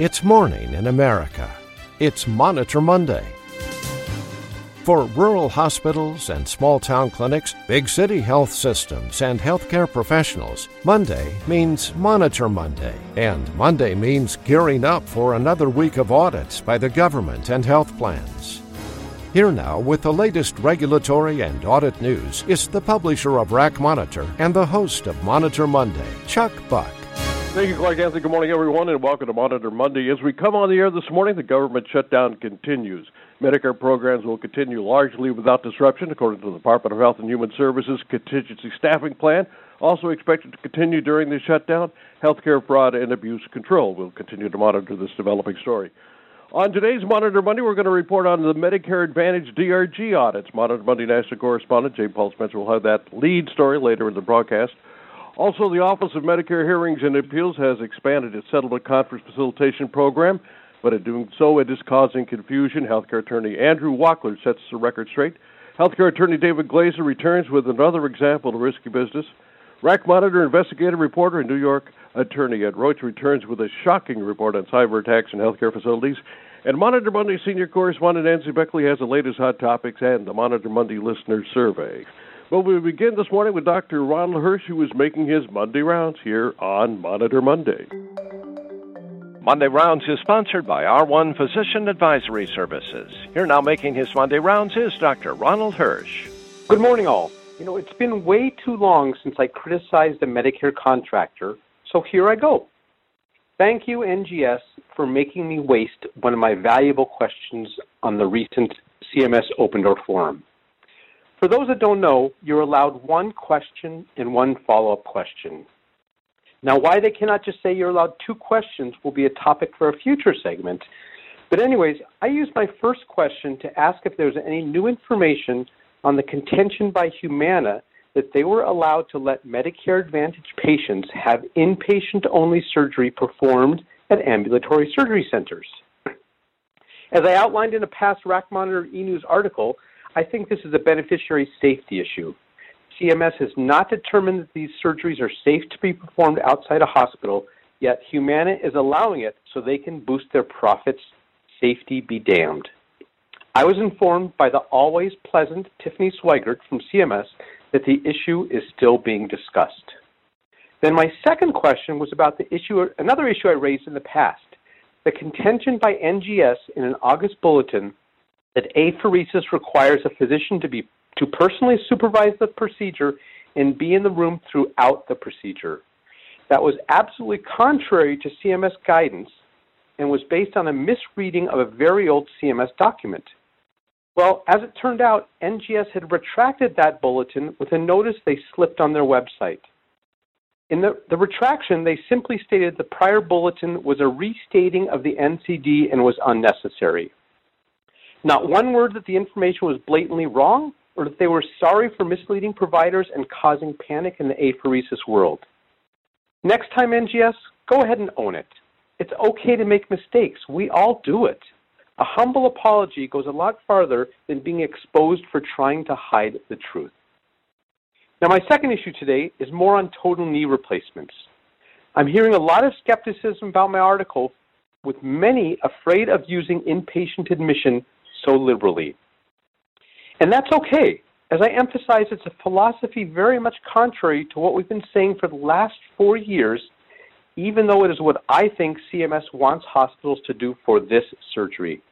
It's morning in America. It's Monitor Monday. For rural hospitals and small town clinics, big city health systems, and healthcare professionals, Monday means Monitor Monday. And Monday means gearing up for another week of audits by the government and health plans. Here now with the latest regulatory and audit news is the publisher of RAC Monitor and the host of Monitor Monday, Chuck Buck. Thank you, Clark Anthony. Good morning, everyone, and welcome to Monitor Monday. As we come on the air this morning, the government shutdown continues. Medicare programs will continue largely without disruption, according to the Department of Health and Human Services contingency staffing plan. Also expected to continue during the shutdown, healthcare fraud and abuse control. We'll continue to monitor this developing story. On today's Monitor Monday, we're going to report on the Medicare Advantage DRG audits. Monitor Monday national correspondent J. Paul Spencer will have that lead story later in the broadcast. Also, the Office of Medicare Hearings and Appeals has expanded its settlement conference facilitation program, but in doing so, it is causing confusion. Healthcare attorney Andrew Wachler sets the record straight. Healthcare attorney David Glaser returns with another example of risky business. RAC Monitor investigative reporter and New York attorney Ed Roche returns with a shocking report on cyber attacks in healthcare facilities. And Monitor Monday senior correspondent Nancy Beckley has the latest hot topics and the Monitor Monday listener survey. Well, we begin this morning with Dr. Ronald Hirsch, who is making his Monday rounds here on Monitor Monday. Monday Rounds is sponsored by R1 Physician Advisory Services. Here now making his Monday Rounds is Dr. Ronald Hirsch. Good morning, all. You know, it's been way too long since I criticized a Medicare contractor, so here I go. Thank you, NGS, for making me waste one of my valuable questions on the recent CMS Open Door Forum. For those that don't know, you're allowed one question and one follow-up question. Now, why they cannot just say you're allowed two questions will be a topic for a future segment. But anyways, I used my first question to ask if there was any new information on the contention by Humana that they were allowed to let Medicare Advantage patients have inpatient-only surgery performed at ambulatory surgery centers. As I outlined in a past RAC Monitor e-news article, I think this is a beneficiary safety issue. CMS has not determined that these surgeries are safe to be performed outside a hospital, yet Humana is allowing it so they can boost their profits. Safety be damned. I was informed by the always pleasant Tiffany Swygert from CMS that the issue is still being discussed. Then my second question was about the issue, another issue I raised in the past, the contention by NGS in an August bulletin that apheresis requires a physician to be to personally supervise the procedure and be in the room throughout the procedure. That was absolutely contrary to CMS guidance and was based on a misreading of a very old CMS document. Well, as it turned out, NGS had retracted that bulletin with a notice they slipped on their website. In the, the retraction, they simply stated the prior bulletin was a restating of the NCD and was unnecessary. Not one word that the information was blatantly wrong or that they were sorry for misleading providers and causing panic in the apheresis world. Next time, NGS, go ahead and own it. It's okay to make mistakes. We all do it. A humble apology goes a lot farther than being exposed for trying to hide the truth. Now, my second issue today is more on total knee replacements. I'm hearing a lot of skepticism about my article, with many afraid of using inpatient admission so liberally. And that's okay. As I emphasize, it's a philosophy very much contrary to what we've been saying for the last four years, even though it is what I think CMS wants hospitals to do for this surgery.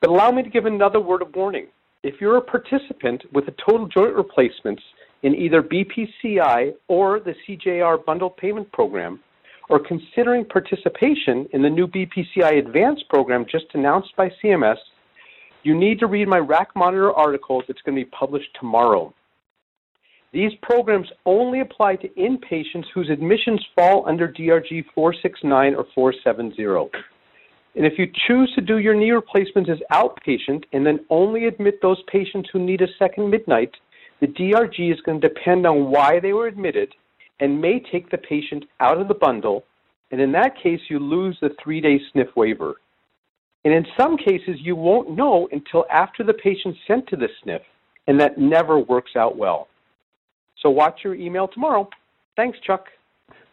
But allow me to give another word of warning. If you're a participant with a total joint replacements in either BPCI or the CJR bundled payment program, or considering participation in the new BPCI Advanced program just announced by CMS, you need to read my RAC Monitor article that's going to be published tomorrow. These programs only apply to inpatients whose admissions fall under DRG 469 or 470. And if you choose to do your knee replacements as outpatient and then only admit those patients who need a second midnight, the DRG is going to depend on why they were admitted and may take the patient out of the bundle. And in that case, you lose the three day SNF waiver. And in some cases, you won't know until after the patient's sent to the SNF, and that never works out well. So watch your email tomorrow. Thanks, Chuck.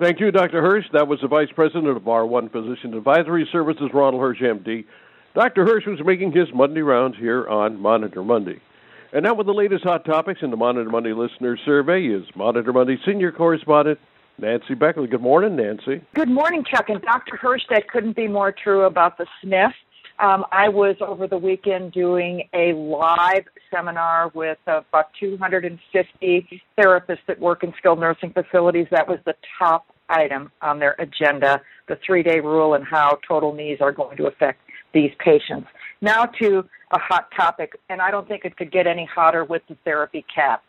Thank you, Dr. Hirsch. That was the Vice President of R1 Physician Advisory Services, Ronald Hirsch, MD. Dr. Hirsch was making his Monday rounds here on Monitor Monday. And now with the latest hot topics in the Monitor Monday listener survey is Monitor Monday senior correspondent Nancy Beckley. Good morning, Nancy. Good morning, Chuck. And Dr. Hirsch, that couldn't be more true about the SNF. Um, I was over the weekend doing a live seminar with about 250 therapists that work in skilled nursing facilities. That was the top item on their agenda, the three day rule and how total knees are going to affect these patients. Now to a hot topic, and I don't think it could get any hotter with the therapy cap.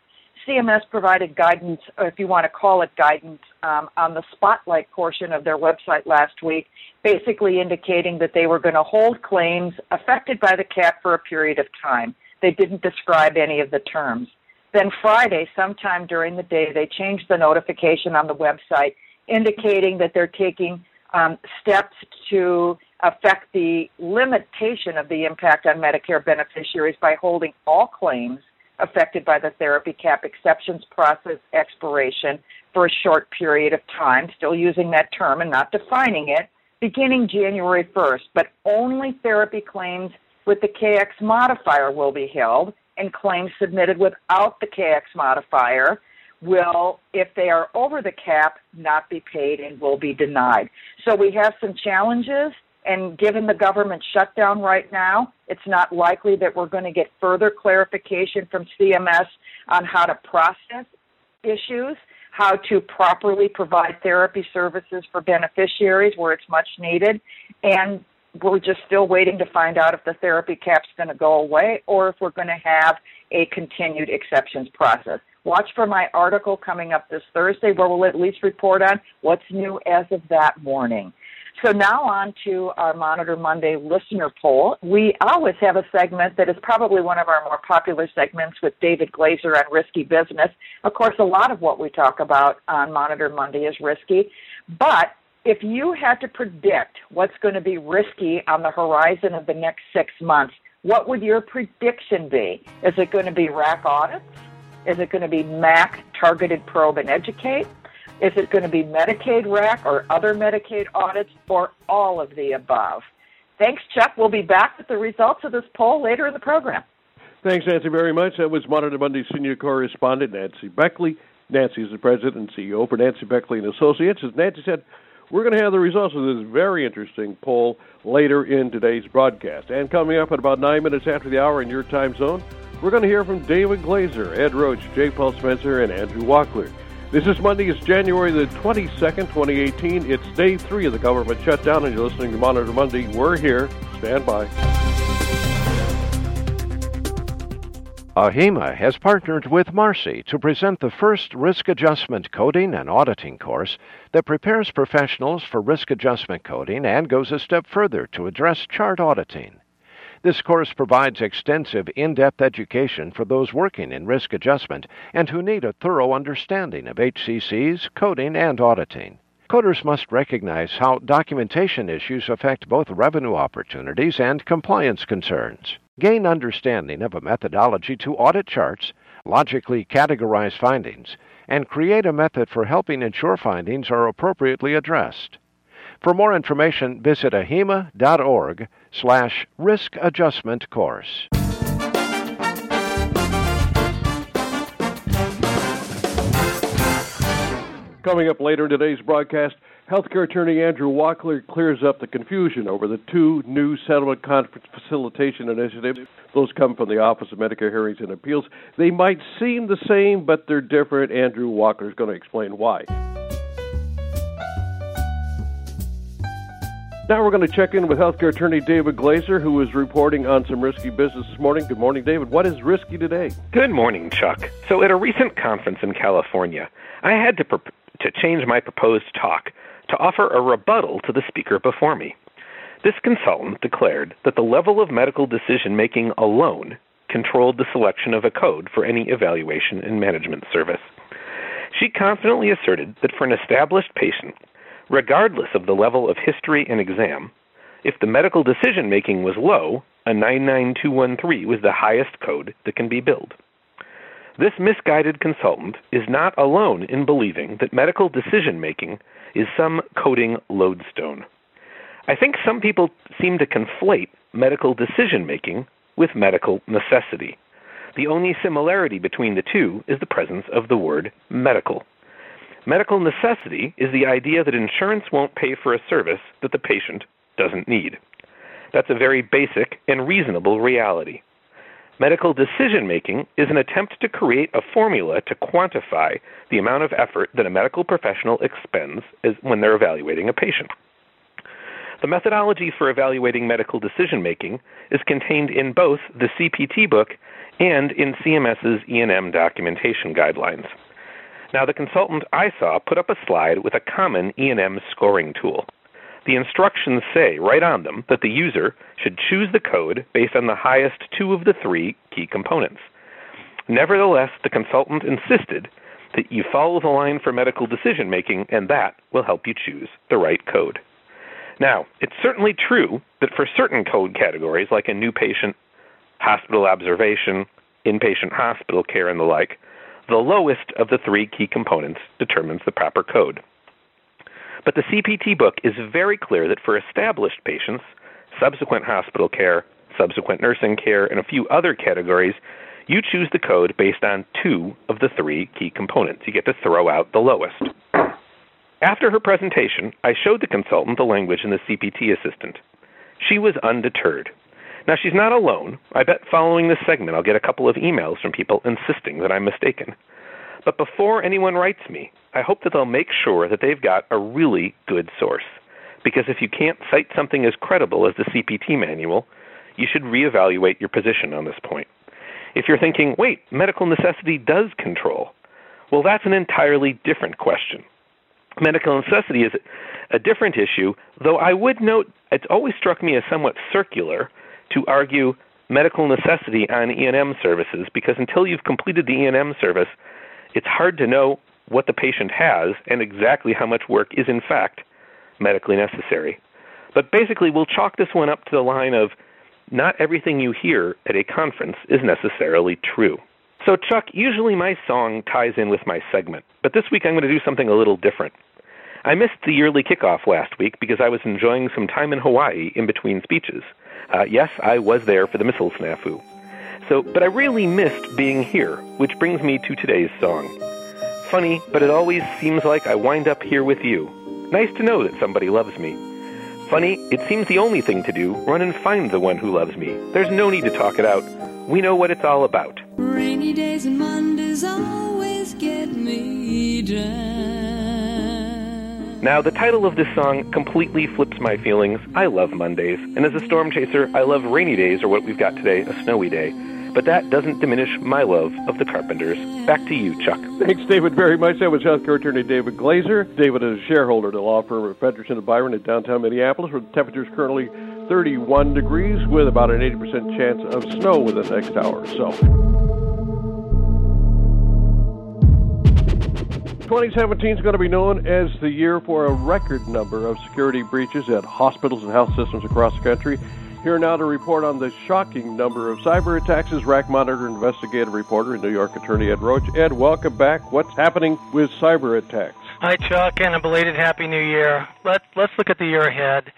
CMS provided guidance, or if you want to call it guidance, um, on the spotlight portion of their website last week, basically indicating that they were going to hold claims affected by the cap for a period of time. They didn't describe any of the terms. Then Friday, sometime during the day, they changed the notification on the website indicating that they're taking um, steps to affect the limitation of the impact on Medicare beneficiaries by holding all claims affected by the therapy cap exceptions process expiration for a short period of time, still using that term and not defining it, beginning January 1st. But only therapy claims with the KX modifier will be held, and claims submitted without the KX modifier will, if they are over the cap, not be paid and will be denied. So we have some challenges, and given the government shutdown right now, it's not likely that we're going to get further clarification from CMS on how to process issues, how to properly provide therapy services for beneficiaries where it's much needed, and we're just still waiting to find out if the therapy cap's going to go away or if we're going to have a continued exceptions process. Watch for my article coming up this Thursday where we'll at least report on what's new as of that morning. So now on to our Monitor Monday listener poll. We always have a segment that is probably one of our more popular segments with David Glaser on risky business. Of course, a lot of what we talk about on Monitor Monday is risky, but if you had to predict what's going to be risky on the horizon of the next six months, what would your prediction be? Is it going to be RAC audits? Is it going to be MAC targeted probe and educate? Is it going to be Medicaid RAC or other Medicaid audits or all of the above? Thanks, Chuck. We'll be back with the results of this poll later in the program. Thanks, Nancy, very much. That was Monitor Monday senior correspondent Nancy Beckley. Nancy is the president and CEO for Nancy Beckley and Associates. As Nancy said, we're going to have the results of this very interesting poll later in today's broadcast. And coming up at about nine minutes after the hour in your time zone, we're going to hear from David Glaser, Ed Roche, J. Paul Spencer, and Andrew Wachler. This is Monday, it's January the 22nd, 2018. It's day three of the government shutdown, and you're listening to Monitor Monday. We're here. Stand by. AHIMA has partnered with Marcy to present the first risk adjustment coding and auditing course that prepares professionals for risk adjustment coding and goes a step further to address chart auditing. This course provides extensive in depth education for those working in risk adjustment and who need a thorough understanding of HCCs, coding, and auditing. Coders must recognize how documentation issues affect both revenue opportunities and compliance concerns. Gain understanding of a methodology to audit charts, logically categorize findings, and create a method for helping ensure findings are appropriately addressed. For more information, visit ahima.org slash risk adjustment course. Coming up later in today's broadcast, healthcare attorney Andrew Wachler clears up the confusion over the two new settlement conference facilitation initiatives. Those come from the Office of Medicare Hearings and Appeals. They might seem the same, but they're different. Andrew Wachler is going to explain why. Now we're going to check in with healthcare attorney David Glaser, who is reporting on some risky business this morning. Good morning, David. What is risky today? Good morning, Chuck. So, at a recent conference in California, I had to, to change my proposed talk to offer a rebuttal to the speaker before me. This consultant declared that the level of medical decision making alone controlled the selection of a code for any evaluation and management service. She confidently asserted that for an established patient, regardless of the level of history and exam. If the medical decision making was low, a 99213 was the highest code that can be billed. This misguided consultant is not alone in believing that medical decision making is some coding lodestone. I think some people seem to conflate medical decision making with medical necessity. The only similarity between the two is the presence of the word medical. Medical necessity is the idea that insurance won't pay for a service that the patient doesn't need. That's a very basic and reasonable reality. Medical decision making is an attempt to create a formula to quantify the amount of effort that a medical professional expends when they're evaluating a patient. The methodology for evaluating medical decision making is contained in both the CPT book and in CMS's E&M documentation guidelines. Now, the consultant I saw put up a slide with a common E&M scoring tool. The instructions say right on them that the user should choose the code based on the highest two of the three key components. Nevertheless, the consultant insisted that you follow the line for medical decision making, and that will help you choose the right code. Now, it's certainly true that for certain code categories, like a new patient, hospital observation, inpatient hospital care, and the like, the lowest of the three key components determines the proper code. But the CPT book is very clear that for established patients, subsequent hospital care, subsequent nursing care, and a few other categories, you choose the code based on two of the three key components. You get to throw out the lowest. After her presentation, I showed the consultant the language in the CPT assistant. She was undeterred. Now, she's not alone. I bet following this segment, I'll get a couple of emails from people insisting that I'm mistaken. But before anyone writes me, I hope that they'll make sure that they've got a really good source. Because if you can't cite something as credible as the CPT manual, you should reevaluate your position on this point. If you're thinking, wait, medical necessity does control, well, that's an entirely different question. Medical necessity is a different issue, though I would note it's always struck me as somewhat circular to argue medical necessity on E&M services because until you've completed the E&M service, it's hard to know what the patient has and exactly how much work is in fact medically necessary. But basically, we'll chalk this one up to the line of not everything you hear at a conference is necessarily true. So, Chuck, usually my song ties in with my segment, but this week I'm going to do something a little different. I missed the yearly kickoff last week because I was enjoying some time in Hawaii in between speeches. Uh, yes, I was there for the missile snafu. So, but I really missed being here, which brings me to today's song. Funny, but it always seems like I wind up here with you. Nice to know that somebody loves me. Funny, it seems the only thing to do, run and find the one who loves me. There's no need to talk it out. We know what it's all about. Rainy days and Mondays always get me down. Now, the title of this song completely flips my feelings. I love Mondays, and as a storm chaser, I love rainy days, or what we've got today, a snowy day. But that doesn't diminish my love of the Carpenters. Back to you, Chuck. Thanks, David, very much. That was healthcare attorney David Glaser. David is a shareholder at the law firm of Fredrikson and Byron in downtown Minneapolis, where the temperature is currently 31 degrees with about an 80% chance of snow within the next hour or so. 2017 is going to be known as the year for a record number of security breaches at hospitals and health systems across the country. Here now to report on the shocking number of cyber attacks is RAC Monitor investigative reporter and New York attorney Ed Roche. Ed, welcome back. What's happening with cyber attacks? Hi, Chuck, and a belated Happy New Year. Let, let's look at the year ahead.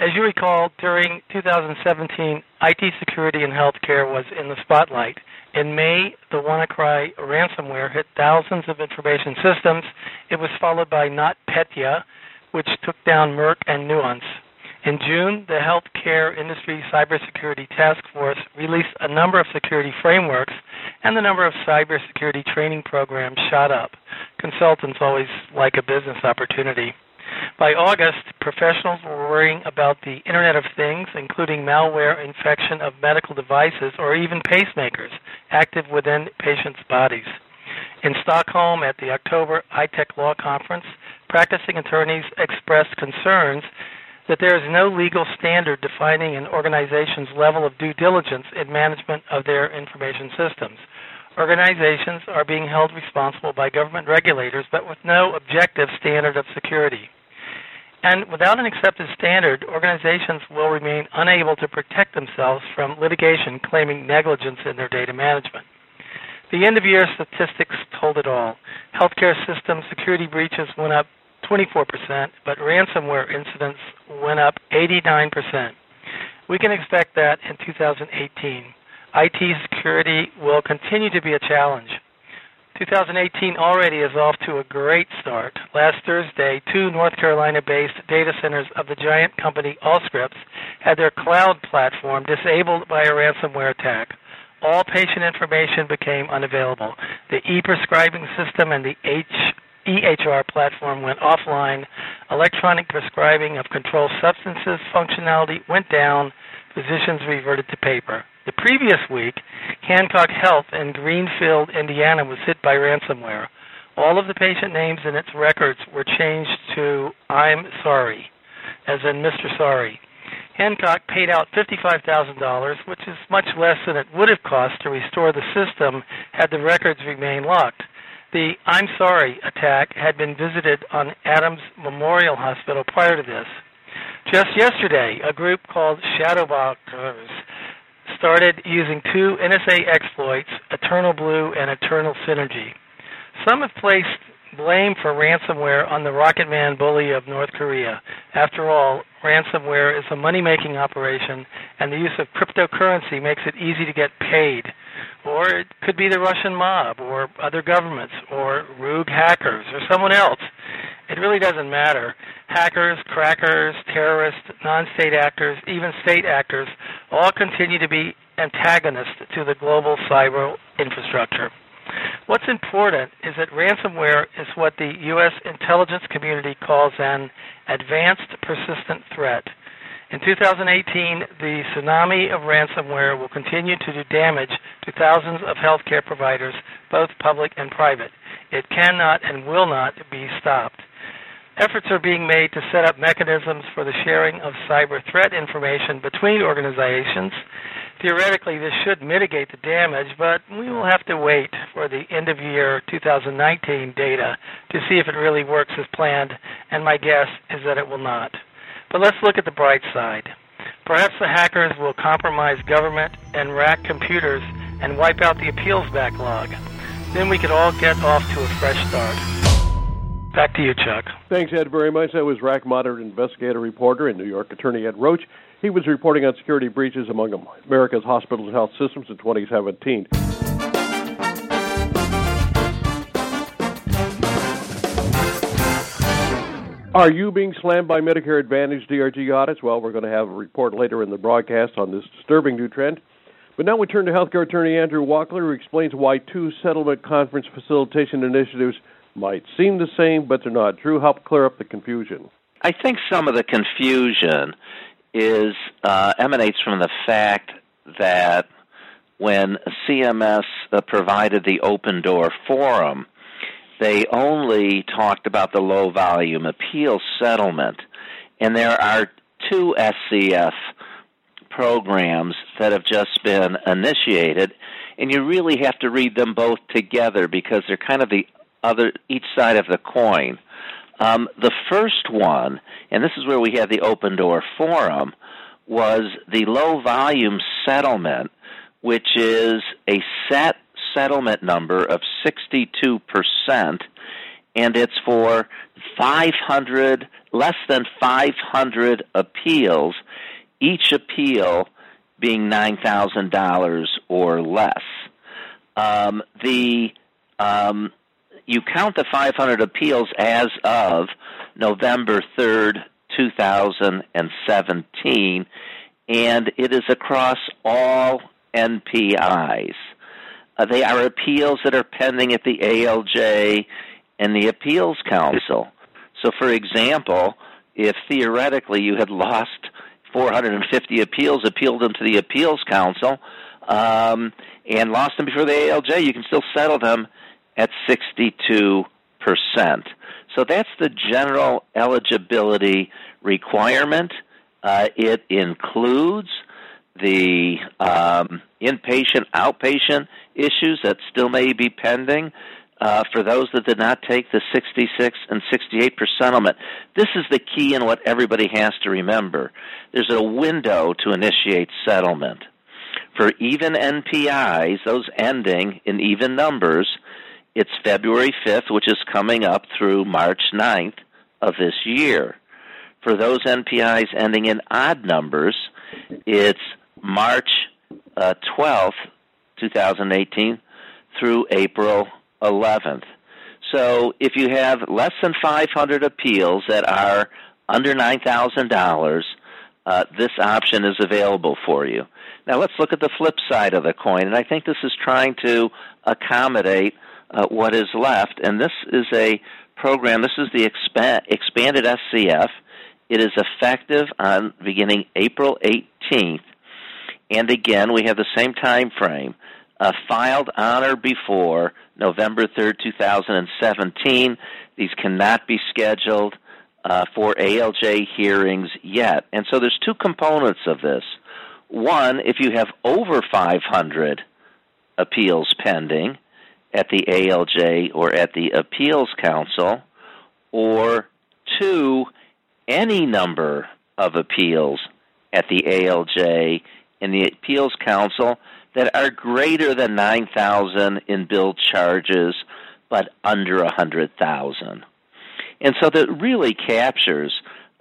As you recall, during 2017, IT security in healthcare was in the spotlight. In May, the WannaCry ransomware hit thousands of information systems. It was followed by NotPetya, which took down Merck and Nuance. In June, the Healthcare Industry Cybersecurity Task Force released a number of security frameworks, and the number of cybersecurity training programs shot up. Consultants always like a business opportunity. By August, professionals were worrying about the Internet of Things, including malware infection of medical devices or even pacemakers active within patients' bodies. In Stockholm at the October ITechLaw Conference, practicing attorneys expressed concerns that there is no legal standard defining an organization's level of due diligence in management of their information systems. Organizations are being held responsible by government regulators, but with no objective standard of security. And without an accepted standard, organizations will remain unable to protect themselves from litigation claiming negligence in their data management. The end of year statistics told it all. Healthcare system security breaches went up 24%, but ransomware incidents went up 89%. We can expect that in 2018. IT security will continue to be a challenge. 2018 already is off to a great start. Last Thursday, two North Carolina based data centers of the giant company Allscripts had their cloud platform disabled by a ransomware attack. All patient information became unavailable. The e prescribing system and the H- EHR platform went offline. Electronic prescribing of controlled substances functionality went down. Physicians reverted to paper. The previous week, Hancock Health in Greenfield, Indiana was hit by ransomware. All of the patient names in its records were changed to I'm sorry, as in Mr. Sorry. Hancock paid out $55,000, which is much less than it would have cost to restore the system had the records remained locked. The I'm sorry attack had been visited on Adams Memorial Hospital prior to this. Just yesterday, a group called Shadow Brokers started using two NSA exploits, Eternal Blue and Eternal Synergy. Some have placed blame for ransomware on the Rocket Man bully of North Korea. After all, ransomware is a money making operation, and the use of cryptocurrency makes it easy to get paid. Or it could be the Russian mob, or other governments, or rogue hackers, or someone else. It really doesn't matter. Hackers, crackers, terrorists, non state actors, even state actors all continue to be antagonists to the global cyber infrastructure. What's important is that ransomware is what the U.S. intelligence community calls an advanced persistent threat. In 2018, the tsunami of ransomware will continue to do damage to thousands of healthcare providers, both public and private. It cannot and will not be stopped. Efforts are being made to set up mechanisms for the sharing of cyber threat information between organizations. Theoretically, this should mitigate the damage, but we will have to wait for the end of year 2019 data to see if it really works as planned, and my guess is that it will not. But let's look at the bright side. Perhaps the hackers will compromise government and RAC computers and wipe out the appeals backlog. Then we could all get off to a fresh start. Back to you, Chuck. Thanks, Ed, very much. That was RAC Monitor investigator reporter and New York attorney Ed Roche. He was reporting on security breaches among America's hospitals and health systems in 2017. Are you being slammed by Medicare Advantage DRG audits? Well, we're going to have a report later in the broadcast on this disturbing new trend. But now we turn to healthcare attorney Andrew Wachler, who explains why two settlement conference facilitation initiatives might seem the same, but they're not. Drew, help clear up the confusion. I think some of the confusion is uh, emanates from the fact that when CMS uh, provided the open door forum, they only talked about the low volume appeal settlement, and there are two SCF programs that have just been initiated, and you really have to read them both together because they're kind of the other each side of the coin. Um, the first one, and this is where we had the open door forum, was the low volume settlement, which is a set settlement number of 62%, and it's for 500, less than 500 appeals, each appeal being $9,000 or less. Um, the um, you count the 500 appeals as of November 3rd, 2017, and it is across all NPIs. Uh, they are appeals that are pending at the ALJ and the Appeals Council. So, for example, if theoretically you had lost 450 appeals, appealed them to the Appeals Council, um, and lost them before the ALJ, you can still settle them at 62%. So that's the general eligibility requirement. Uh, it includes the um, inpatient, outpatient issues that still may be pending. Uh, for those that did not take the 66 and 68 per settlement. This is the key in what everybody has to remember. There's a window to initiate settlement. For even NPIs, those ending in even numbers, it's February 5th, which is coming up through March 9th of this year. For those NPIs ending in odd numbers, it's March uh, 12th, 2018 through April 11th. So if you have less than 500 appeals that are under $9,000, uh, this option is available for you. Now let's look at the flip side of the coin, and I think this is trying to accommodate uh, what is left. And this is a program. This is the expa- expanded SCF. It is effective on beginning April 18th, and again we have the same time frame. Uh, filed on or before November 3rd, 2017. These cannot be scheduled uh, for ALJ hearings yet. And so there's two components of this. One, if you have over 500 appeals pending at the ALJ or at the Appeals Council, or two, any number of appeals at the ALJ and the Appeals Council that are greater than 9,000 in bill charges but under 100,000. And so that really captures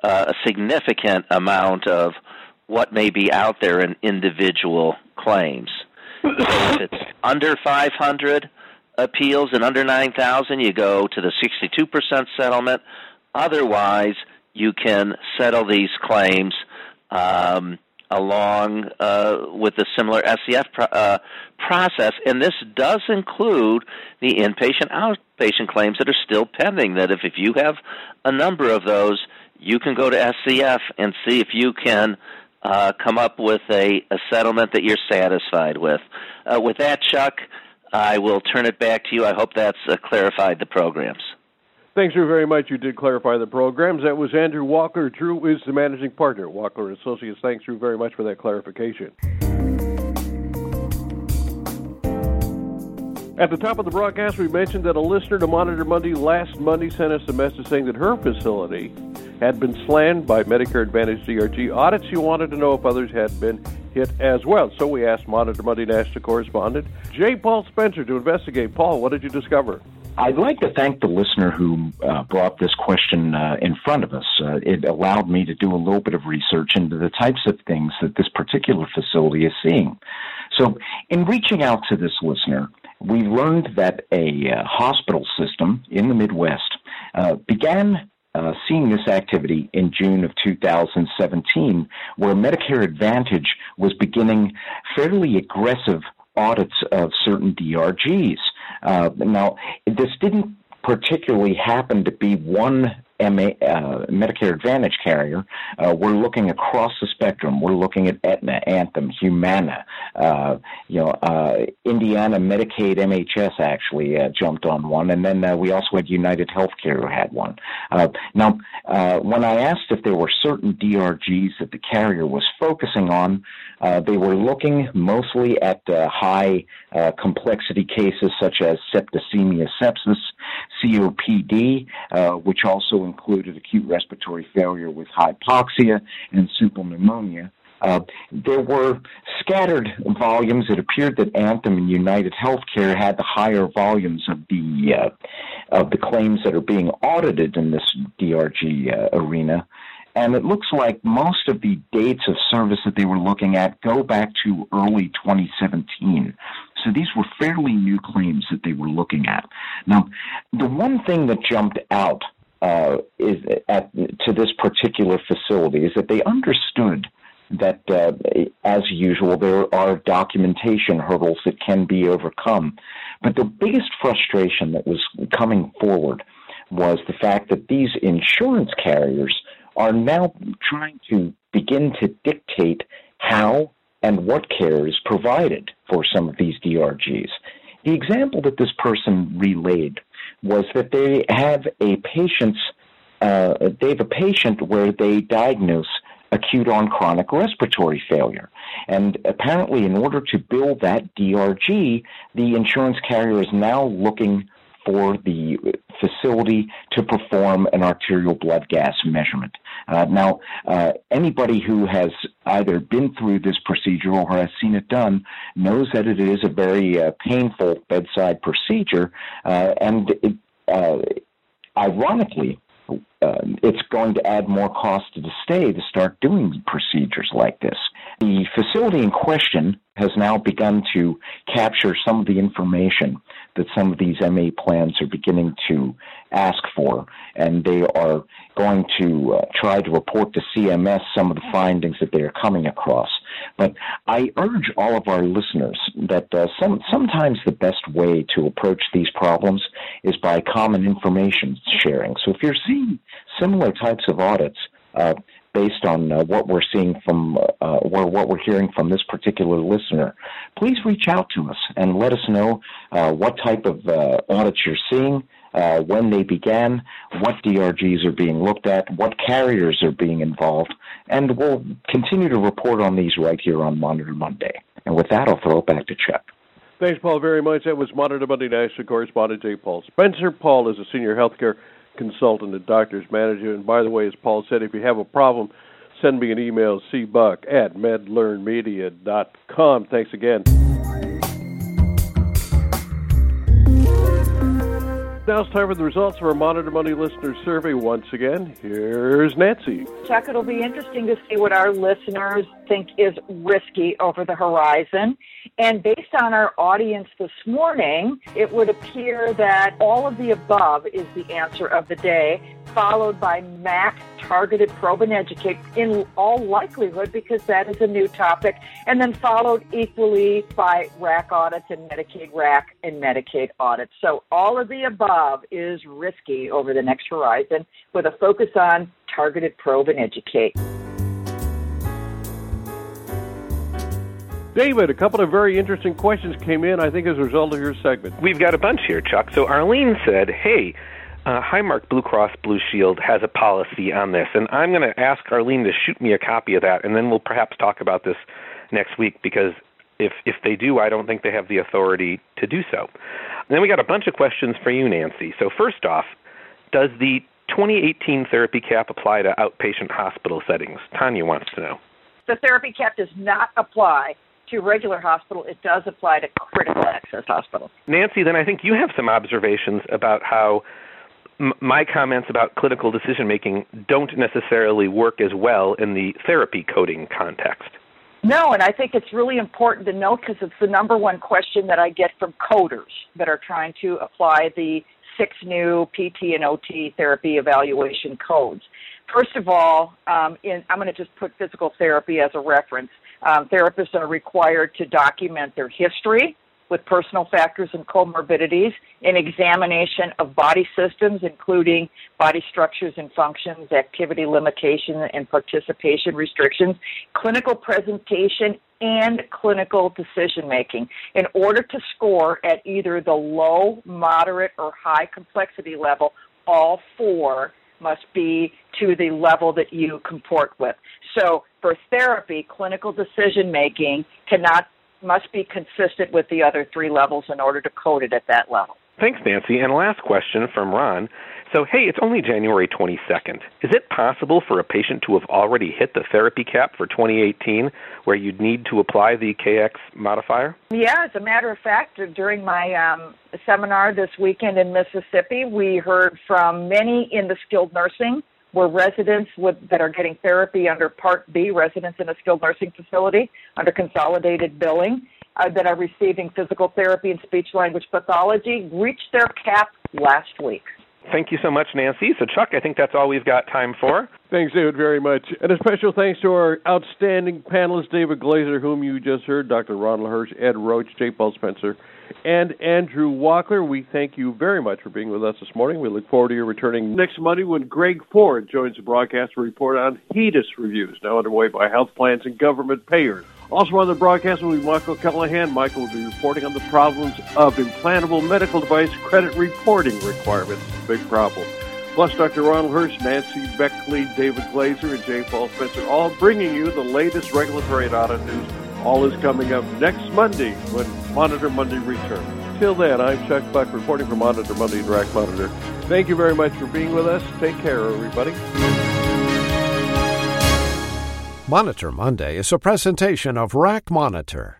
uh, a significant amount of what may be out there in individual claims. If it's under 500 appeals and under 9,000, you go to the 62% settlement. Otherwise, you can settle these claims um, along uh, with the similar SCF pro- uh, process. And this does include the inpatient outpatient claims that are still pending. That if, if you have a number of those, you can go to SCF and see if you can uh, come up with a, a, settlement that you're satisfied with. Uh, with that, Chuck, I will turn it back to you. I hope that's uh, clarified the programs. Thanks very much. You did clarify the programs. That was Andrew Wachler. Drew is the managing partner. at Wachler Associates. Thanks, Drew, very much for that clarification. At the top of the broadcast, we mentioned that a listener to Monitor Monday last Monday sent us a message saying that her facility had been slammed by Medicare Advantage DRG audits. She wanted to know if others had been hit as well. So we asked Monitor Monday national correspondent J. Paul Spencer to investigate. Paul, what did you discover? I'd like to thank the listener who uh, brought this question uh, in front of us. Uh, it allowed me to do a little bit of research into the types of things that this particular facility is seeing. So, in reaching out to this listener, we learned that a uh, hospital system in the Midwest uh, began uh, seeing this activity in June of 2017, where Medicare Advantage was beginning fairly aggressive audits of certain DRGs. Uh, now, this didn't particularly happen to be one MA, uh, Medicare Advantage carrier, uh, we're looking across the spectrum. We're looking at Aetna, Anthem, Humana, uh, you know, uh, Indiana Medicaid MHS actually uh, jumped on one, and then uh, we also had United Healthcare who had one. now, when I asked if there were certain DRGs that the carrier was focusing on, they were looking mostly at high complexity cases such as septicemia sepsis, COPD, which also included acute respiratory failure with hypoxia and simple pneumonia. Uh, there were scattered volumes. It appeared that Anthem and United Healthcare had the higher volumes of the uh, of the claims that are being audited in this DRG uh, arena. And it looks like most of the dates of service that they were looking at go back to early 2017. So these were fairly new claims that they were looking at. Now, the one thing that jumped out uh, is at to this particular facility is that they understood that, uh, as usual, there are documentation hurdles that can be overcome. But the biggest frustration that was coming forward was the fact that these insurance carriers are now trying to begin to dictate how and what care is provided for some of these DRGs. The example that this person relayed was that they have a patient's uh, they have a patient where they diagnose acute on chronic respiratory failure. And apparently, in order to bill that DRG, the insurance carrier is now looking for the facility to perform an arterial blood gas measurement. Uh, now, uh, anybody who has either been through this procedure or has seen it done knows that it is a very uh, painful bedside procedure, uh, and it, uh, ironically, uh, it's going to add more cost to the state to start doing procedures like this. The facility in question has now begun to capture some of the information that some of these MA plans are beginning to ask for, and they are going to uh, try to report to CMS some of the findings that they are coming across. But I urge all of our listeners that uh, some, sometimes the best way to approach these problems is by common information sharing. So if you're seeing similar types of audits, uh, based on uh, what we're seeing from uh, or what we're hearing from this particular listener, please reach out to us and let us know uh, what type of uh, audits you're seeing, uh, when they began, what DRGs are being looked at, what carriers are being involved, and we'll continue to report on these right here on Monitor Monday. And with that, I'll throw it back to Chuck. Thanks, Paul, very much. That was Monitor Monday National Correspondent J. Paul Spencer. Paul is a senior healthcare consultant at Doctors Manager. And by the way, as Paul said, if you have a problem, send me an email, cbuck at medlearnmedia.com. Thanks again. Now it's time for the results of our Monitor Monday listener survey once again. Here's Nancy. Chuck, it'll be interesting to see what our listeners think is risky over the horizon. And based on our audience this morning, it would appear that all of the above is the answer of the day, followed by MAC targeted probe and educate in all likelihood because that is a new topic, and then followed equally by RAC audits and Medicaid RAC and Medicaid audits. So all of the above is risky over the next horizon with a focus on targeted probe and educate. David, a couple of very interesting questions came in, I think, as a result of your segment. We've got a bunch here, Chuck. So Arlene said, hey, uh, Highmark Blue Cross Blue Shield has a policy on this, and I'm going to ask Arlene to shoot me a copy of that, and then we'll perhaps talk about this next week because if if they do, I don't think they have the authority to do so. And then we got a bunch of questions for you, Nancy. So first off, does the 2018 therapy cap apply to outpatient hospital settings? Tanya wants to know. The therapy cap does not apply to regular hospital. It does apply to critical access hospitals. Nancy, then I think you have some observations about how my comments about clinical decision making don't necessarily work as well in the therapy coding context. No, and I think it's really important to note because it's the number one question that I get from coders that are trying to apply the six new PT and OT therapy evaluation codes. First of all, um, in, I'm going to just put physical therapy as a reference. Um, therapists are required to document their history, with personal factors and comorbidities, an examination of body systems, including body structures and functions, activity limitations, and participation restrictions, clinical presentation, and clinical decision making in order to score at either the low, moderate, or high complexity level. All four must be to the level that you comport with. So for therapy, clinical decision making cannot must be consistent with the other three levels in order to code it at that level. Thanks, Nancy. And last question from Ron. So, hey, it's only January 22nd. Is it possible for a patient to have already hit the therapy cap for 2018 where you'd need to apply the KX modifier? Yeah, as a matter of fact, during my um, seminar this weekend in Mississippi, we heard from many in the skilled nursing where residents with, that are getting therapy under Part B, residents in a skilled nursing facility under consolidated billing, uh, that are receiving physical therapy and speech language pathology reached their cap last week. Thank you so much, Nancy. So, Chuck, I think that's all we've got time for. Thanks, David, very much. And a special thanks to our outstanding panelists, David Glaser, whom you just heard, Dr. Ronald Hirsch, Ed Roche, J. Paul Spencer, and Andrew Wachler. We thank you very much for being with us this morning. We look forward to your returning next Monday when Greg Ford joins the broadcast to report on HEDIS reviews, now underway by health plans and government payers. Also on the broadcast will be Michael Callahan. Michael will be reporting on the problems of implantable medical device credit reporting requirements. Big problem. Plus, Dr. Ronald Hirsch, Nancy Beckley, David Glaser, and J. Paul Spencer, all bringing you the latest regulatory and audit news. All is coming up next Monday when Monitor Monday returns. Till then, I'm Chuck Buck reporting from Monitor Monday and RAC Monitor. Thank you very much for being with us. Take care, everybody. Monitor Monday is a presentation of RAC Monitor.